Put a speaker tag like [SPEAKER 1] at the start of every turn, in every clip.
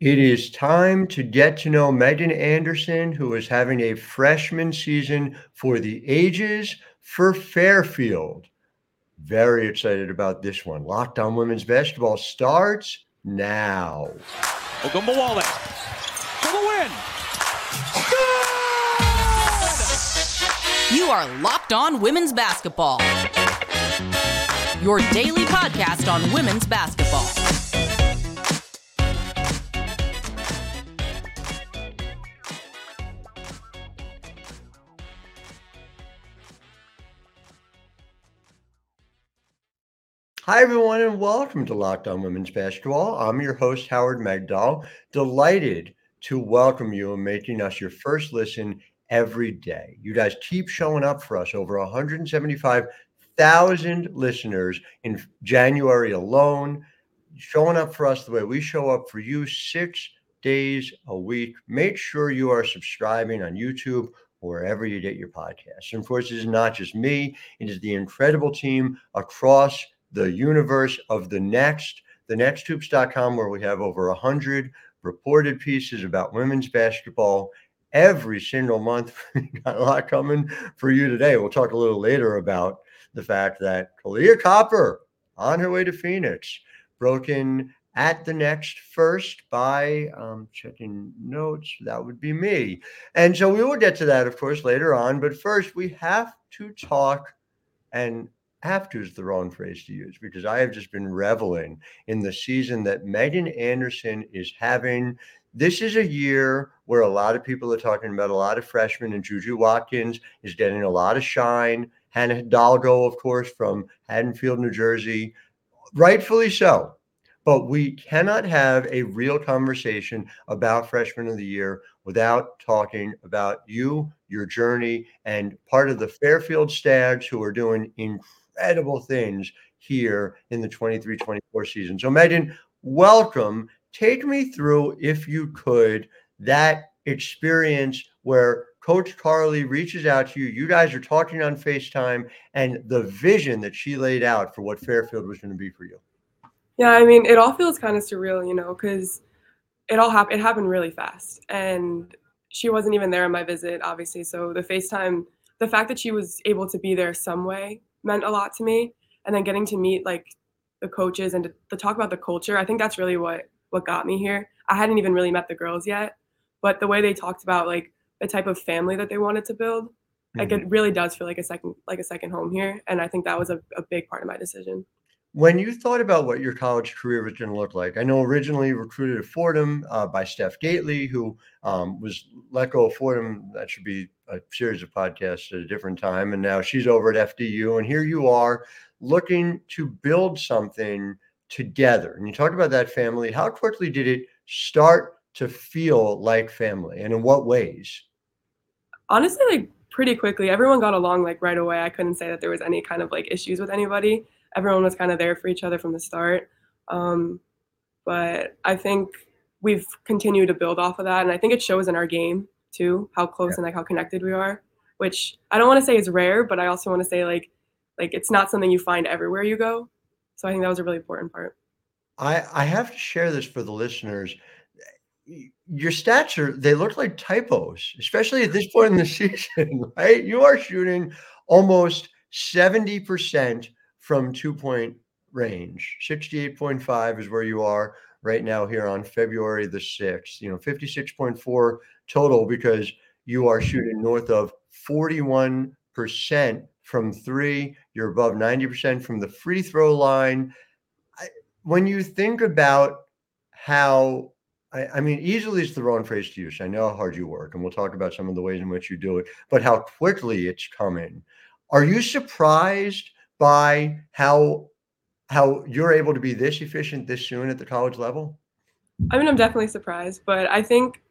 [SPEAKER 1] It is time to get to know Meghan Andersen, who is having a freshman season for the ages for Fairfield. Very excited about this one. Locked on Women's Basketball starts now.
[SPEAKER 2] Ogunbowale for the win.
[SPEAKER 3] You are Locked On Women's Basketball, your daily podcast on women's basketball.
[SPEAKER 1] Hi, everyone, and welcome to Locked On Women's Basketball. I'm your host, Howard Megdal. Delighted to welcome you and making us your first listen every day. You guys keep showing up for us, over 175,000 listeners in January alone, showing up for us the way we show up for you six days a week. Make sure you are subscribing on YouTube wherever you get your podcasts. And of course, it is not just me, it is the incredible team across the universe of the next, the nexthoops.com, where we have over 100 reported pieces about women's basketball every single month. got a lot coming for you today. We'll talk a little later about the fact that Kahleah Copper on her way to Phoenix, broken at the next first by um, checking notes. That would be me. And so we will get to that, of course, later on. But first, we have to talk and to is the wrong phrase to use because I have just been reveling in the season that Meghan Andersen is having. This is a year where a lot of people are talking about a lot of freshmen, and Juju Watkins is getting a lot of shine. Hannah Hidalgo, of course, from Haddonfield, New Jersey, rightfully so. But we cannot have a real conversation about freshman of the year without talking about you, your journey, and part of the Fairfield Stags who are doing incredible incredible things here in the 23 24 season. So, Meghan, welcome. Take me through, if you could, that experience where Coach Carly reaches out to you. You guys are talking on FaceTime and the vision that she laid out for what Fairfield was going to be for you.
[SPEAKER 4] Yeah, I mean, it all feels kind of surreal, you know, because it all happened. It happened really fast, and she wasn't even there on my visit, obviously. So the FaceTime, the fact that she was able to be there some way meant a lot to me. And then getting to meet like the coaches and to, to talk about the culture, I think that's really what what got me here. I hadn't even really met the girls yet, but the way they talked about like the type of family that they wanted to build, mm-hmm. like it really does feel like a second like a second home here. And I think that was a, a big part of my decision.
[SPEAKER 1] When you thought about what your college career was going to look like, I know originally recruited at Fordham uh, by Steph Gaitley, who um, was let go of Fordham. That should be a series of podcasts at a different time. And now she's over at FDU. And here you are looking to build something together. And you talked about that family. How quickly did it start to feel like family? And in what ways?
[SPEAKER 4] Honestly, like pretty quickly. Everyone got along like right away. I couldn't say that there was any kind of like issues with anybody everyone was kind of there for each other from the start. Um, but I think we've continued to build off of that, and I think it shows in our game too how close yeah. and like how connected we are. Which I don't want to say is rare, but I also want to say like like it's not something you find everywhere you go. So I think that was a really important part.
[SPEAKER 1] I I have to share this for the listeners. Your stats are they look like typos, especially at this point in the season, right? You are shooting almost 70% from two point range. 68.5 is where you are right now here on February the 6th. You know, 56.4 total because you are shooting north of 41% from three. You're above 90% from the free throw line. I, when you think about how I, I, mean, easily is the wrong phrase to use. I know how hard you work, and we'll talk about some of the ways in which you do it, but how quickly it's coming. Are you surprised by how how you're able to be this efficient this soon at the college level?
[SPEAKER 4] I mean, I'm definitely surprised, but I think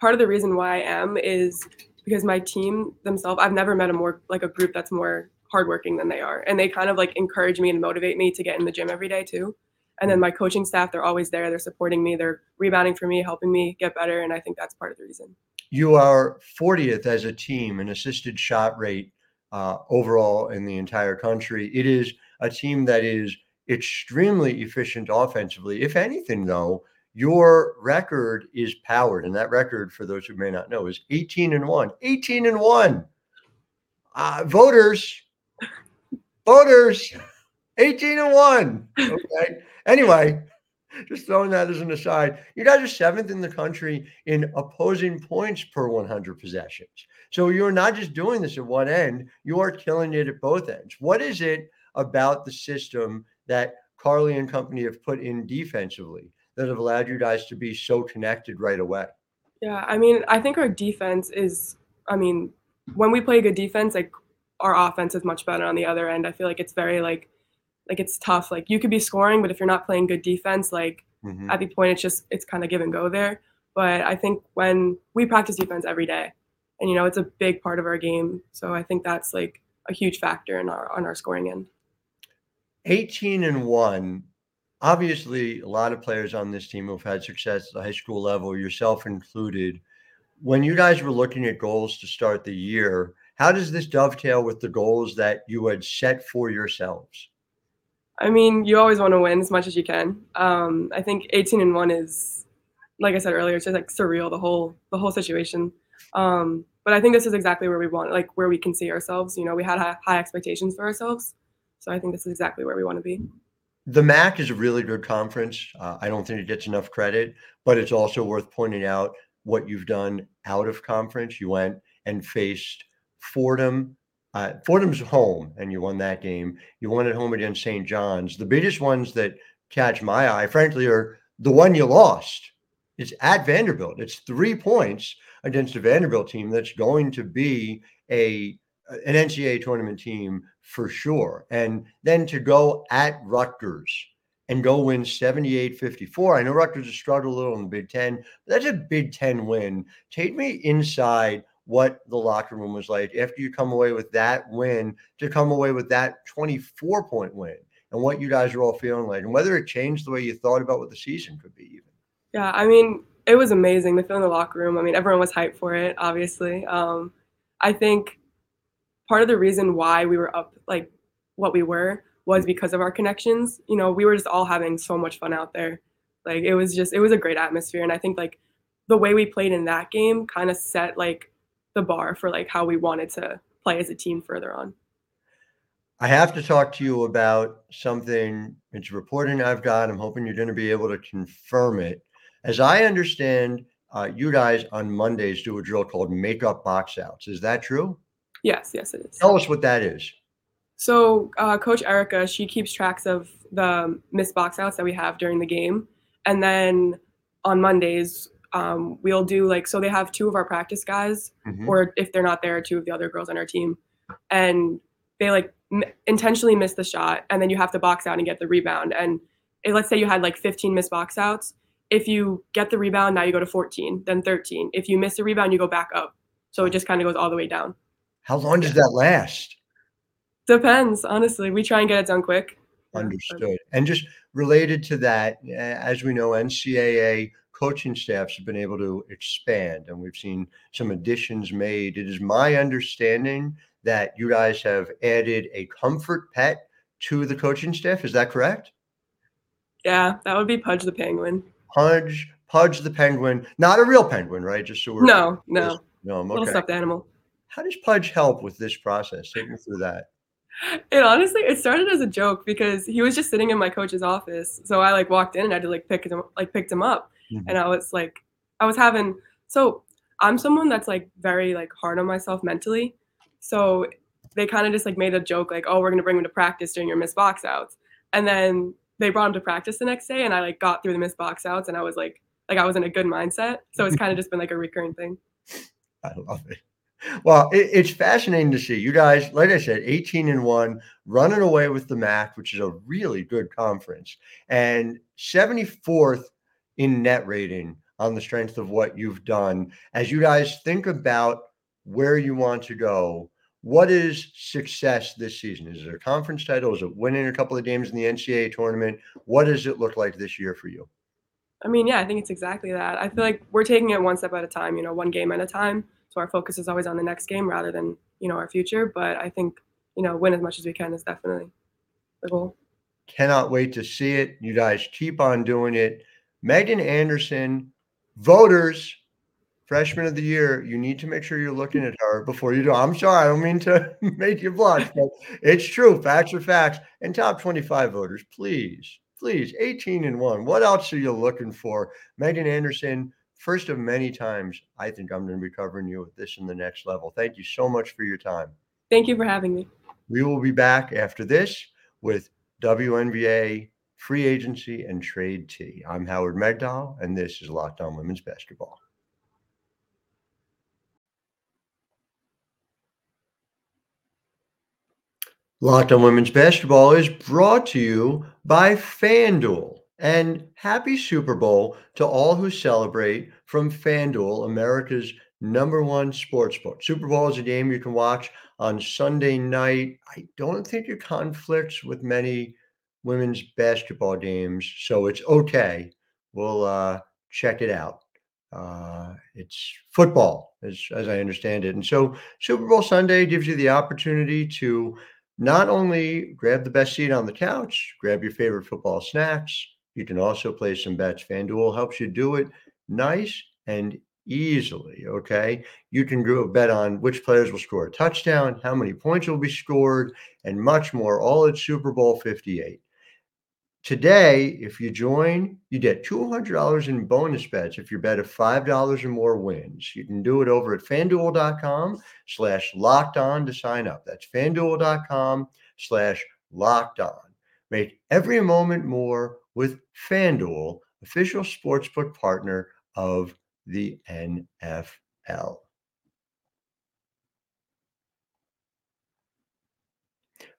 [SPEAKER 4] part of the reason why I am is because my team themselves, I've never met a more like a group that's more hardworking than they are. And they kind of like encourage me and motivate me to get in the gym every day too. And then my coaching staff, they're always there. They're supporting me. They're rebounding for me, helping me get better. And I think that's part of the reason.
[SPEAKER 1] You are 40th as a team in assisted shot rate uh, overall in the entire country. It is a team that is extremely efficient offensively. If anything, though, your record is powered, and that record, for those who may not know, is 18 and one. 18 and one. Uh, voters, voters, 18 and one. Okay. anyway, just throwing that as an aside, you guys are seventh in the country in opposing points per 100 possessions. So you're not just doing this at one end, you are killing it at both ends. What is it about the system that Carly and company have put in defensively that have allowed you guys to be so connected right away?
[SPEAKER 4] Yeah, I mean, I think our defense is, I mean, when we play good defense, like our offense is much better on the other end. I feel like it's very like like it's tough. Like you could be scoring, but if you're not playing good defense, like mm-hmm. at the point it's just it's kind of give and go there. But I think when we practice defense every day, and you know it's a big part of our game, so I think that's like a huge factor in our on our scoring end.
[SPEAKER 1] 18 and one. Obviously, a lot of players on this team have had success at the high school level, yourself included. When you guys were looking at goals to start the year, how does this dovetail with the goals that you had set for yourselves?
[SPEAKER 4] I mean, you always want to win as much as you can. Um, I think 18 and one is, like I said earlier, it's just like surreal the whole the whole situation. Um, but I think this is exactly where we want, like where we can see ourselves. You know, we had high expectations for ourselves, so I think this is exactly where we want to be.
[SPEAKER 1] The MAAC is a really good conference. Uh, I don't think it gets enough credit, but it's also worth pointing out what you've done out of conference. You went and faced Fordham, uh, Fordham's home, and you won that game. You won at home against St. John's. The biggest ones that catch my eye, frankly, are the one you lost. It's at Vanderbilt. It's three points against a Vanderbilt team that's going to be a an NCAA tournament team for sure. And then to go at Rutgers and go win 78 54. I know Rutgers has struggled a little in the Big Ten, but that's a Big Ten win. Take me inside what the locker room was like after you come away with that win to come away with that 24 point win and what you guys are all feeling like and whether it changed the way you thought about what the season could be even
[SPEAKER 4] yeah i mean it was amazing the feel in the locker room i mean everyone was hyped for it obviously um, i think part of the reason why we were up like what we were was because of our connections you know we were just all having so much fun out there like it was just it was a great atmosphere and i think like the way we played in that game kind of set like the bar for like how we wanted to play as a team further on.
[SPEAKER 1] I have to talk to you about something. It's reporting I've got. I'm hoping you're going to be able to confirm it. As I understand, uh, you guys on Mondays do a drill called makeup box outs. Is that true?
[SPEAKER 4] Yes, yes, it is.
[SPEAKER 1] Tell us what that is.
[SPEAKER 4] So, uh, Coach Erica, she keeps tracks of the missed box outs that we have during the game. And then on Mondays, um, we'll do like so they have two of our practice guys mm-hmm. or if they're not there two of the other girls on our team and they like m- intentionally miss the shot and then you have to box out and get the rebound and it, let's say you had like 15 missed box outs if you get the rebound now you go to 14 then 13 if you miss the rebound you go back up so it just kind of goes all the way down
[SPEAKER 1] how long does that last
[SPEAKER 4] depends honestly we try and get it done quick
[SPEAKER 1] understood and just related to that eh, as we know ncaa coaching staffs have been able to expand and we've seen some additions made. It is my understanding that you guys have added a comfort pet to the coaching staff. Is that correct?
[SPEAKER 4] Yeah, that would be Pudge the penguin.
[SPEAKER 1] Pudge, Pudge the penguin, not a real penguin, right? Just so we're
[SPEAKER 4] no, no,
[SPEAKER 1] no, okay.
[SPEAKER 4] little stuffed animal.
[SPEAKER 1] How does Pudge help with this process? Take me through that.
[SPEAKER 4] It honestly, it started as a joke because he was just sitting in my coach's office. So I like walked in and I had to like pick him, like picked him up. Mm-hmm. And I was like, I was having, so I'm someone that's like very like hard on myself mentally. So they kind of just like made a joke like, oh, we're going to bring him to practice during your missed box outs. And then they brought him to practice the next day and I like got through the missed box outs and I was like, like I was in a good mindset. So it's kind of just been like a recurring thing.
[SPEAKER 1] I love it. Well, it, it's fascinating to see you guys. Like I said, eighteen and one, running away with the MAAC, which is a really good conference, and seventy fourth in net rating on the strength of what you've done. As you guys think about where you want to go, what is success this season? Is it a conference title? Is it winning a couple of games in the NCAA tournament? What does it look like this year for you?
[SPEAKER 4] I mean, yeah, I think it's exactly that. I feel like we're taking it one step at a time, you know, one game at a time. So our focus is always on the next game rather than, you know, our future. But I think, you know, win as much as we can is definitely the goal.
[SPEAKER 1] Cannot wait to see it. You guys keep on doing it Meghan Andersen, voters, freshman of the year, you need to make sure you're looking at her before you do. I'm sorry, I don't mean to make you blush, but it's true. Facts are facts. And top 25 voters, please, please, 18 and one. What else are you looking for? Meghan Andersen, first of many times, I think I'm going to be covering you with this in the next level. Thank you so much for your time.
[SPEAKER 4] Thank you for having me.
[SPEAKER 1] We will be back after this with WNBA free agency and trade tea. I'm Howard Megdal, and this is Locked On Women's Basketball. Locked On Women's Basketball is brought to you by FanDuel. And happy Super Bowl to all who celebrate from FanDuel, America's number one sports book. Super Bowl is a game you can watch on Sunday night. I don't think it conflicts with many women's basketball games, so it's okay. We'll uh, check it out. Uh, it's football, as, as I understand it. And so Super Bowl Sunday gives you the opportunity to not only grab the best seat on the couch, grab your favorite football snacks, you can also play some bets. FanDuel helps you do it nice and easily. Okay. You can do a bet on which players will score a touchdown, how many points will be scored, and much more, all at Super Bowl 58. Today, if you join, you get $200 in bonus bets if your bet of $5 or more wins. You can do it over at fanduel.com slash locked on to sign up. That's fanduel.com slash locked on. Make every moment more with FanDuel, official sportsbook partner of the NFL.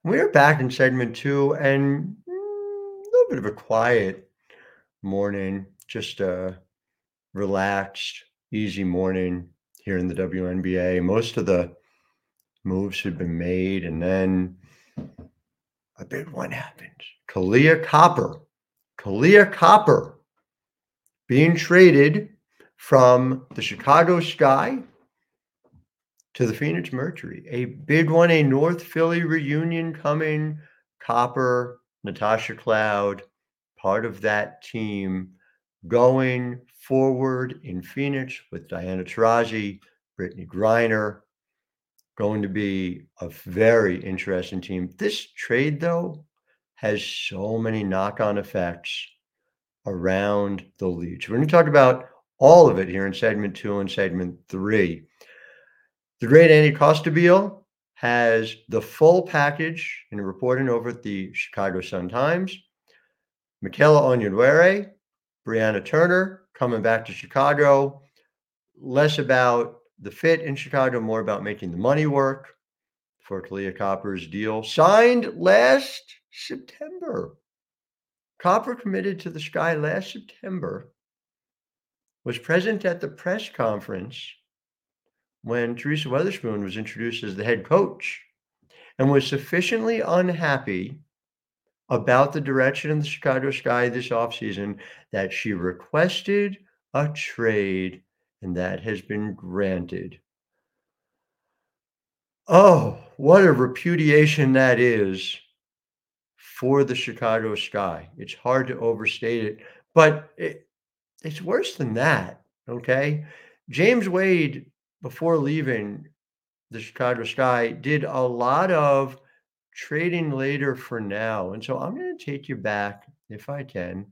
[SPEAKER 1] We're back in segment two, and bit of a quiet morning, just a relaxed, easy morning here in the WNBA. Most of the moves had been made, and then a big one happened. Kahleah Copper, Kahleah Copper being traded from the Chicago Sky to the Phoenix Mercury. A big one, a North Philly reunion coming. Copper Natasha Cloud, part of that team going forward in Phoenix with Diana Taurasi, Brittney Griner, going to be a very interesting team. This trade, though, has so many knock on effects around the league. We're going to talk about all of it here in segment two and segment three. The great Annie Costabile has the full package in reporting over at the Chicago Sun Times. Michaela Onyenwere, Brianna Turner coming back to Chicago. Less about the fit in Chicago, more about making the money work for Kahleah Copper's deal. Signed last September. Copper committed to the Sky last September, was present at the press conference when Teresa Weatherspoon was introduced as the head coach and was sufficiently unhappy about the direction of the Chicago Sky this offseason that she requested a trade, and that has been granted. Oh, what a repudiation that is for the Chicago Sky. It's hard to overstate it, but it, it's worse than that. Okay. James Wade before leaving the Chicago Sky, did a lot of trading later for now. And so I'm going to take you back, if I can,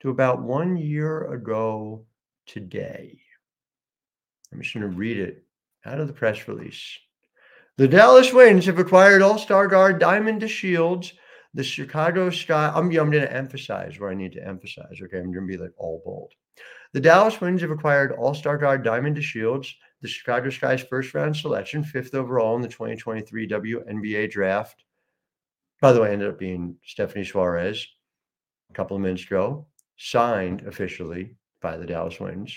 [SPEAKER 1] to about one year ago today. I'm just going to read it out of the press release. The Dallas Wings have acquired All Star guard Diamond DeShields. The Chicago Sky. I'm, I'm going to emphasize where I need to emphasize. Okay, I'm going to be like all bold. The Dallas Wings have acquired All Star guard Diamond DeShields the Chicago Sky's first round selection, fifth overall in the 2023 WNBA draft. By the way, ended up being Stephanie Soares a couple of minutes ago, signed officially by the Dallas Wings.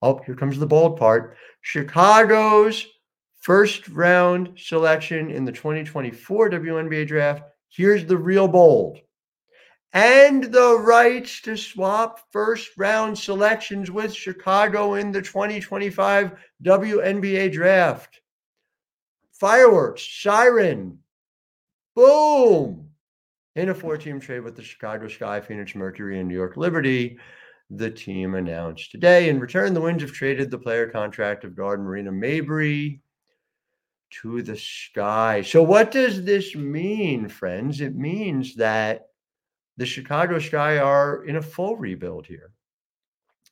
[SPEAKER 1] Oh, here comes the bold part. Chicago's first round selection in the 2024 WNBA draft. Here's the real bold and the rights to swap first round selections with Chicago in the 2025 WNBA draft. Fireworks, siren, boom. In a four team trade with the Chicago Sky, Phoenix Mercury, and New York Liberty, the team announced today. In return, the Wings have traded the player contract of guard Marina Mabrey to the sky. So, what does this mean, friends? It means that the Chicago Sky are in a full rebuild here.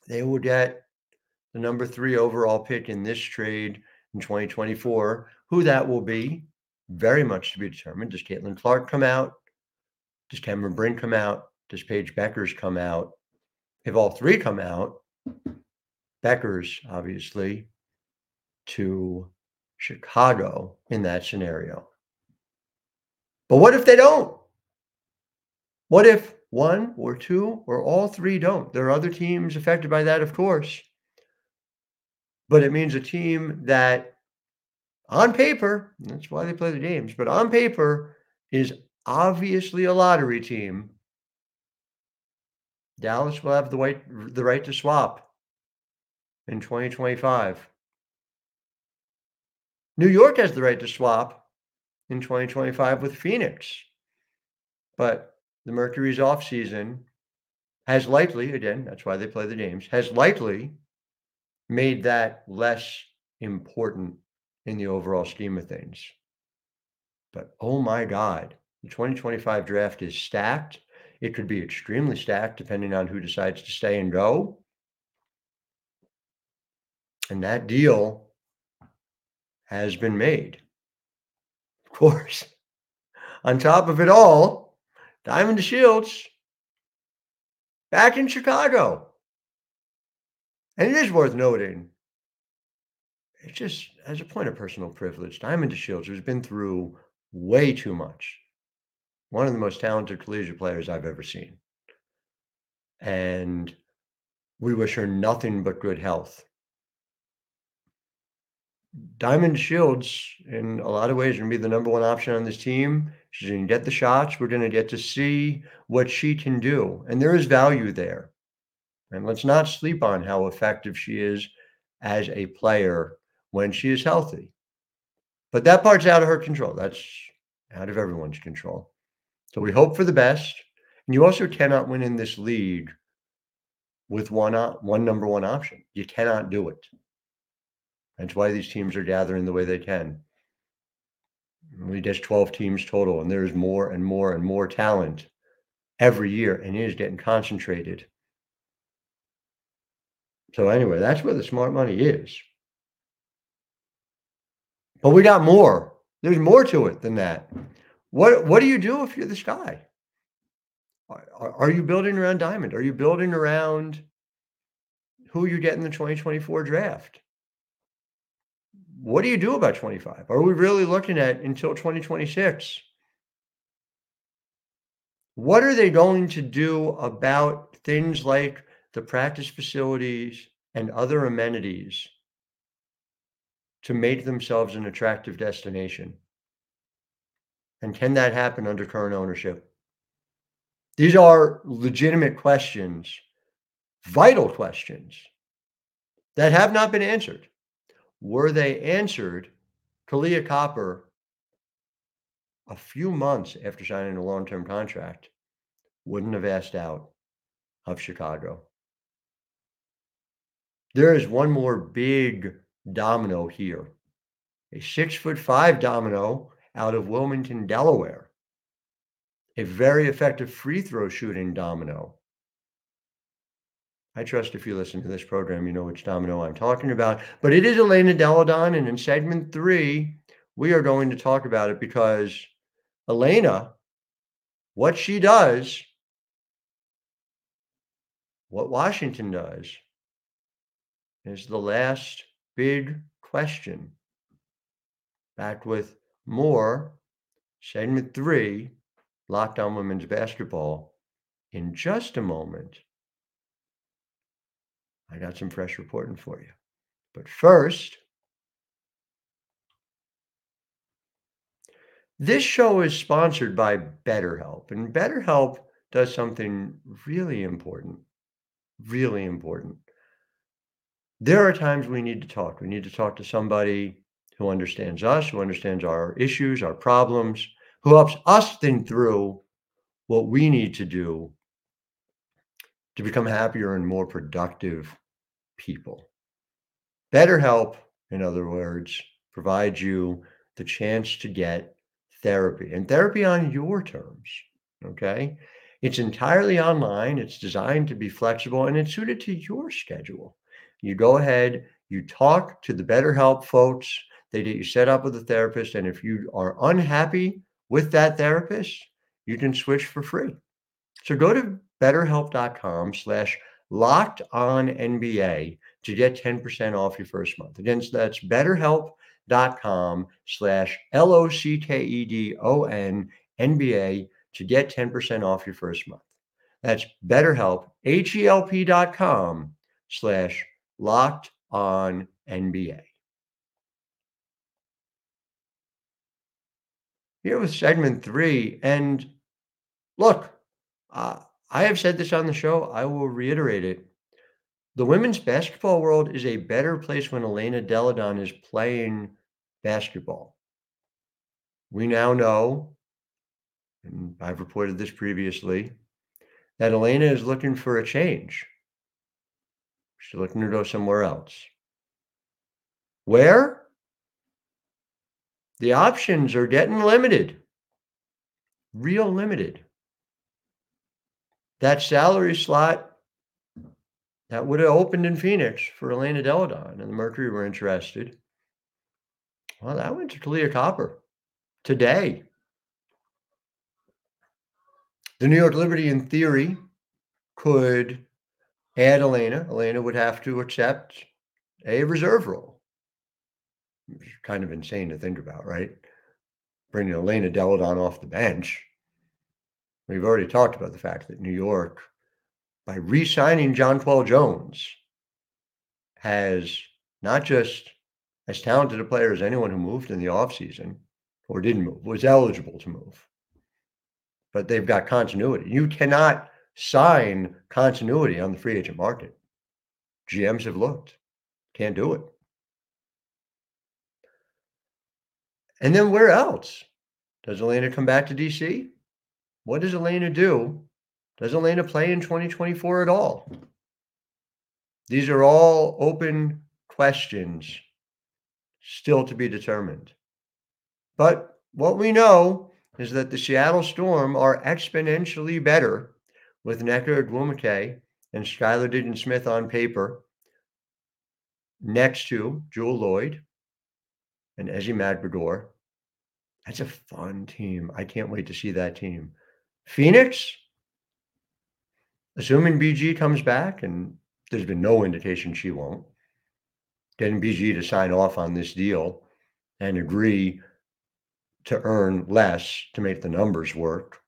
[SPEAKER 1] They will get the number three overall pick in this trade in 2024. Who that will be, very much to be determined. Does Caitlin Clark come out? Does Cameron Brink come out? Does Paige Bueckers come out? If all three come out, Bueckers, obviously, to Chicago in that scenario. But what if they don't? What if one or two or all three don't? There are other teams affected by that, of course. But it means a team that, on paper, that's why they play the games, but on paper is obviously a lottery team. Dallas will have the right, the right to swap in 2025. New York has the right to swap in 2025 with Phoenix. But the Mercury's off season has likely, again, that's why they play the games, has likely made that less important in the overall scheme of things. But oh my God, the 2025 draft is stacked. It could be extremely stacked depending on who decides to stay and go. And that deal has been made. Of course, on top of it all, Diamond Shields back in Chicago. And it is worth noting, it's just as a point of personal privilege, Diamond DeShields has been through way too much. One of the most talented collegiate players I've ever seen. And we wish her nothing but good health. Diamond Shields, in a lot of ways, going to be the number one option on this team. She's going to get the shots. We're going to get to see what she can do. And there is value there. And let's not sleep on how effective she is as a player when she is healthy. But that part's out of her control. That's out of everyone's control. So we hope for the best. And you also cannot win in this league with one one number one option. You cannot do it. That's why these teams are gathering the way they can. We just 12 teams total, and there's more and more and more talent every year, and it is getting concentrated. So anyway, that's where the smart money is. But we got more. There's more to it than that. What what do you do if you're the guy? Are, are you building around Diamond? Are you building around who you get in the 2024 draft? What do you do about 25? Are we really looking at until 2026? What are they going to do about things like the practice facilities and other amenities to make themselves an attractive destination? And can that happen under current ownership? These are legitimate questions, vital questions that have not been answered. Were they answered, Kahleah Copper, a few months after signing a long term contract, wouldn't have asked out of Chicago. There is one more big domino here a six foot five domino out of Wilmington, Delaware, a very effective free throw shooting domino. I trust if you listen to this program, you know which domino I'm talking about. But it is Elena Delle Donne. And in segment three, we are going to talk about it because Elena, what she does, what Washington does, is the last big question. Back with more, segment three, Locked On Women's Basketball, in just a moment. I got some fresh reporting for you. But first, this show is sponsored by BetterHelp, and BetterHelp does something really important. Really important there are times we need to talk. We need to talk to somebody who understands us, who understands our issues, our problems, who helps us think through what we need to do to become happier and more productive people. BetterHelp, in other words, provides you the chance to get therapy and therapy on your terms. Okay. It's entirely online, it's designed to be flexible, and it's suited to your schedule. You go ahead, you talk to the BetterHelp folks, they get you set up with a therapist. And if you are unhappy with that therapist, you can switch for free. So go to betterhelp.com slash locked on NBA to get 10% off your first month. Again, that's betterhelp.com slash L O C K E D O N NBA to get 10% off your first month. That's betterhelp, H-E-L-P dot com slash locked on NBA. Here with segment three. And look, uh, I have said this on the show. I will reiterate it. The women's basketball world is a better place when Elena Delle Donne is playing basketball. We now know, and I've reported this previously, that Elena is looking for a change. She's looking to go somewhere else. Where? The options are getting limited, real limited. That salary slot that would have opened in Phoenix for Elena Delle Donne, and the Mercury were interested. Well, that went to Kahleah Copper today. The New York Liberty, in theory, could add Elena. Elena would have to accept a reserve role. It's kind of insane to think about, right? Bringing Elena Delle Donne off the bench. We've already talked about the fact that New York, by re signing Jonquel Jones, has not just as talented a player as anyone who moved in the offseason or didn't move, was eligible to move. But they've got continuity. You cannot sign continuity on the free agent market. GMs have looked, can't do it. And then where else? Does Elena come back to DC? What does Elena do? Does Elena play in 2024 at all? These are all open questions still to be determined. But what we know is that the Seattle Storm are exponentially better with Nneka Ogwumike and Skylar Diggins Smith on paper next to Jewell Lloyd and Ezi Magbegor. That's a fun team. I can't wait to see that team. Phoenix, assuming BG comes back, and there's been no indication she won't, getting BG to sign off on this deal and agree to earn less to make the numbers work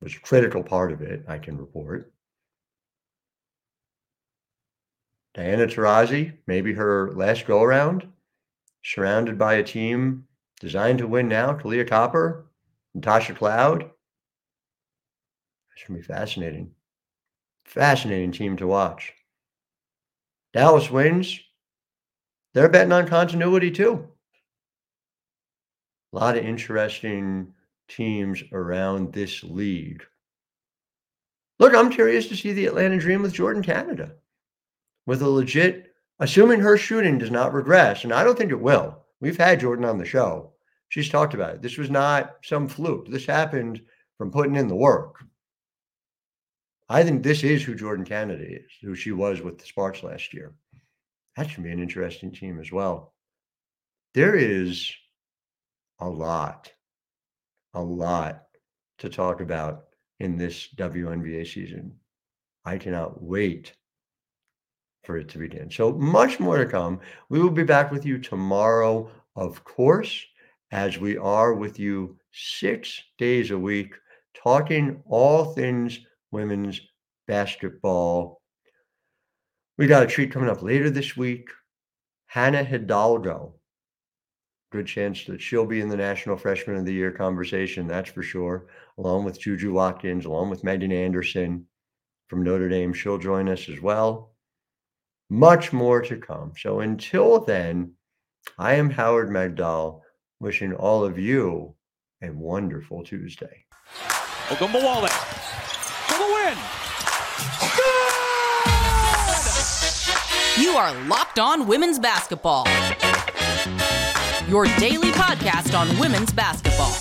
[SPEAKER 1] was a critical part of it, I can report. Diana Taurasi, maybe her last go around, surrounded by a team designed to win now. Kahleah Copper, Natasha Cloud. It's going to be fascinating. Fascinating team to watch. Dallas Wings. They're betting on continuity too. A lot of interesting teams around this league. Look, I'm curious to see the Atlanta Dream with Jordan Canada with a legit, assuming her shooting does not regress, and I don't think it will. We've had Jordan on the show. She's talked about it. This was not some fluke. This happened from putting in the work. I think this is who Jordan Canada is, who she was with the Sparks last year. That should be an interesting team as well. There is a lot, a lot to talk about in this WNBA season. I cannot wait for it to begin. So much more to come. We will be back with you tomorrow, of course, as we are with you six days a week, talking all things women's basketball. We got a treat coming up later this week. Hannah Hidalgo. Good chance that she'll be in the National Freshman of the Year conversation, that's for sure, along with Juju Watkins, along with Meghan Andersen from Notre Dame. She'll join us as well. Much more to come. So until then, I am Howard Megdal, wishing all of you a wonderful Tuesday.
[SPEAKER 2] Ogunbowale Gordon.
[SPEAKER 3] You are Locked On Women's Basketball, your daily podcast on women's basketball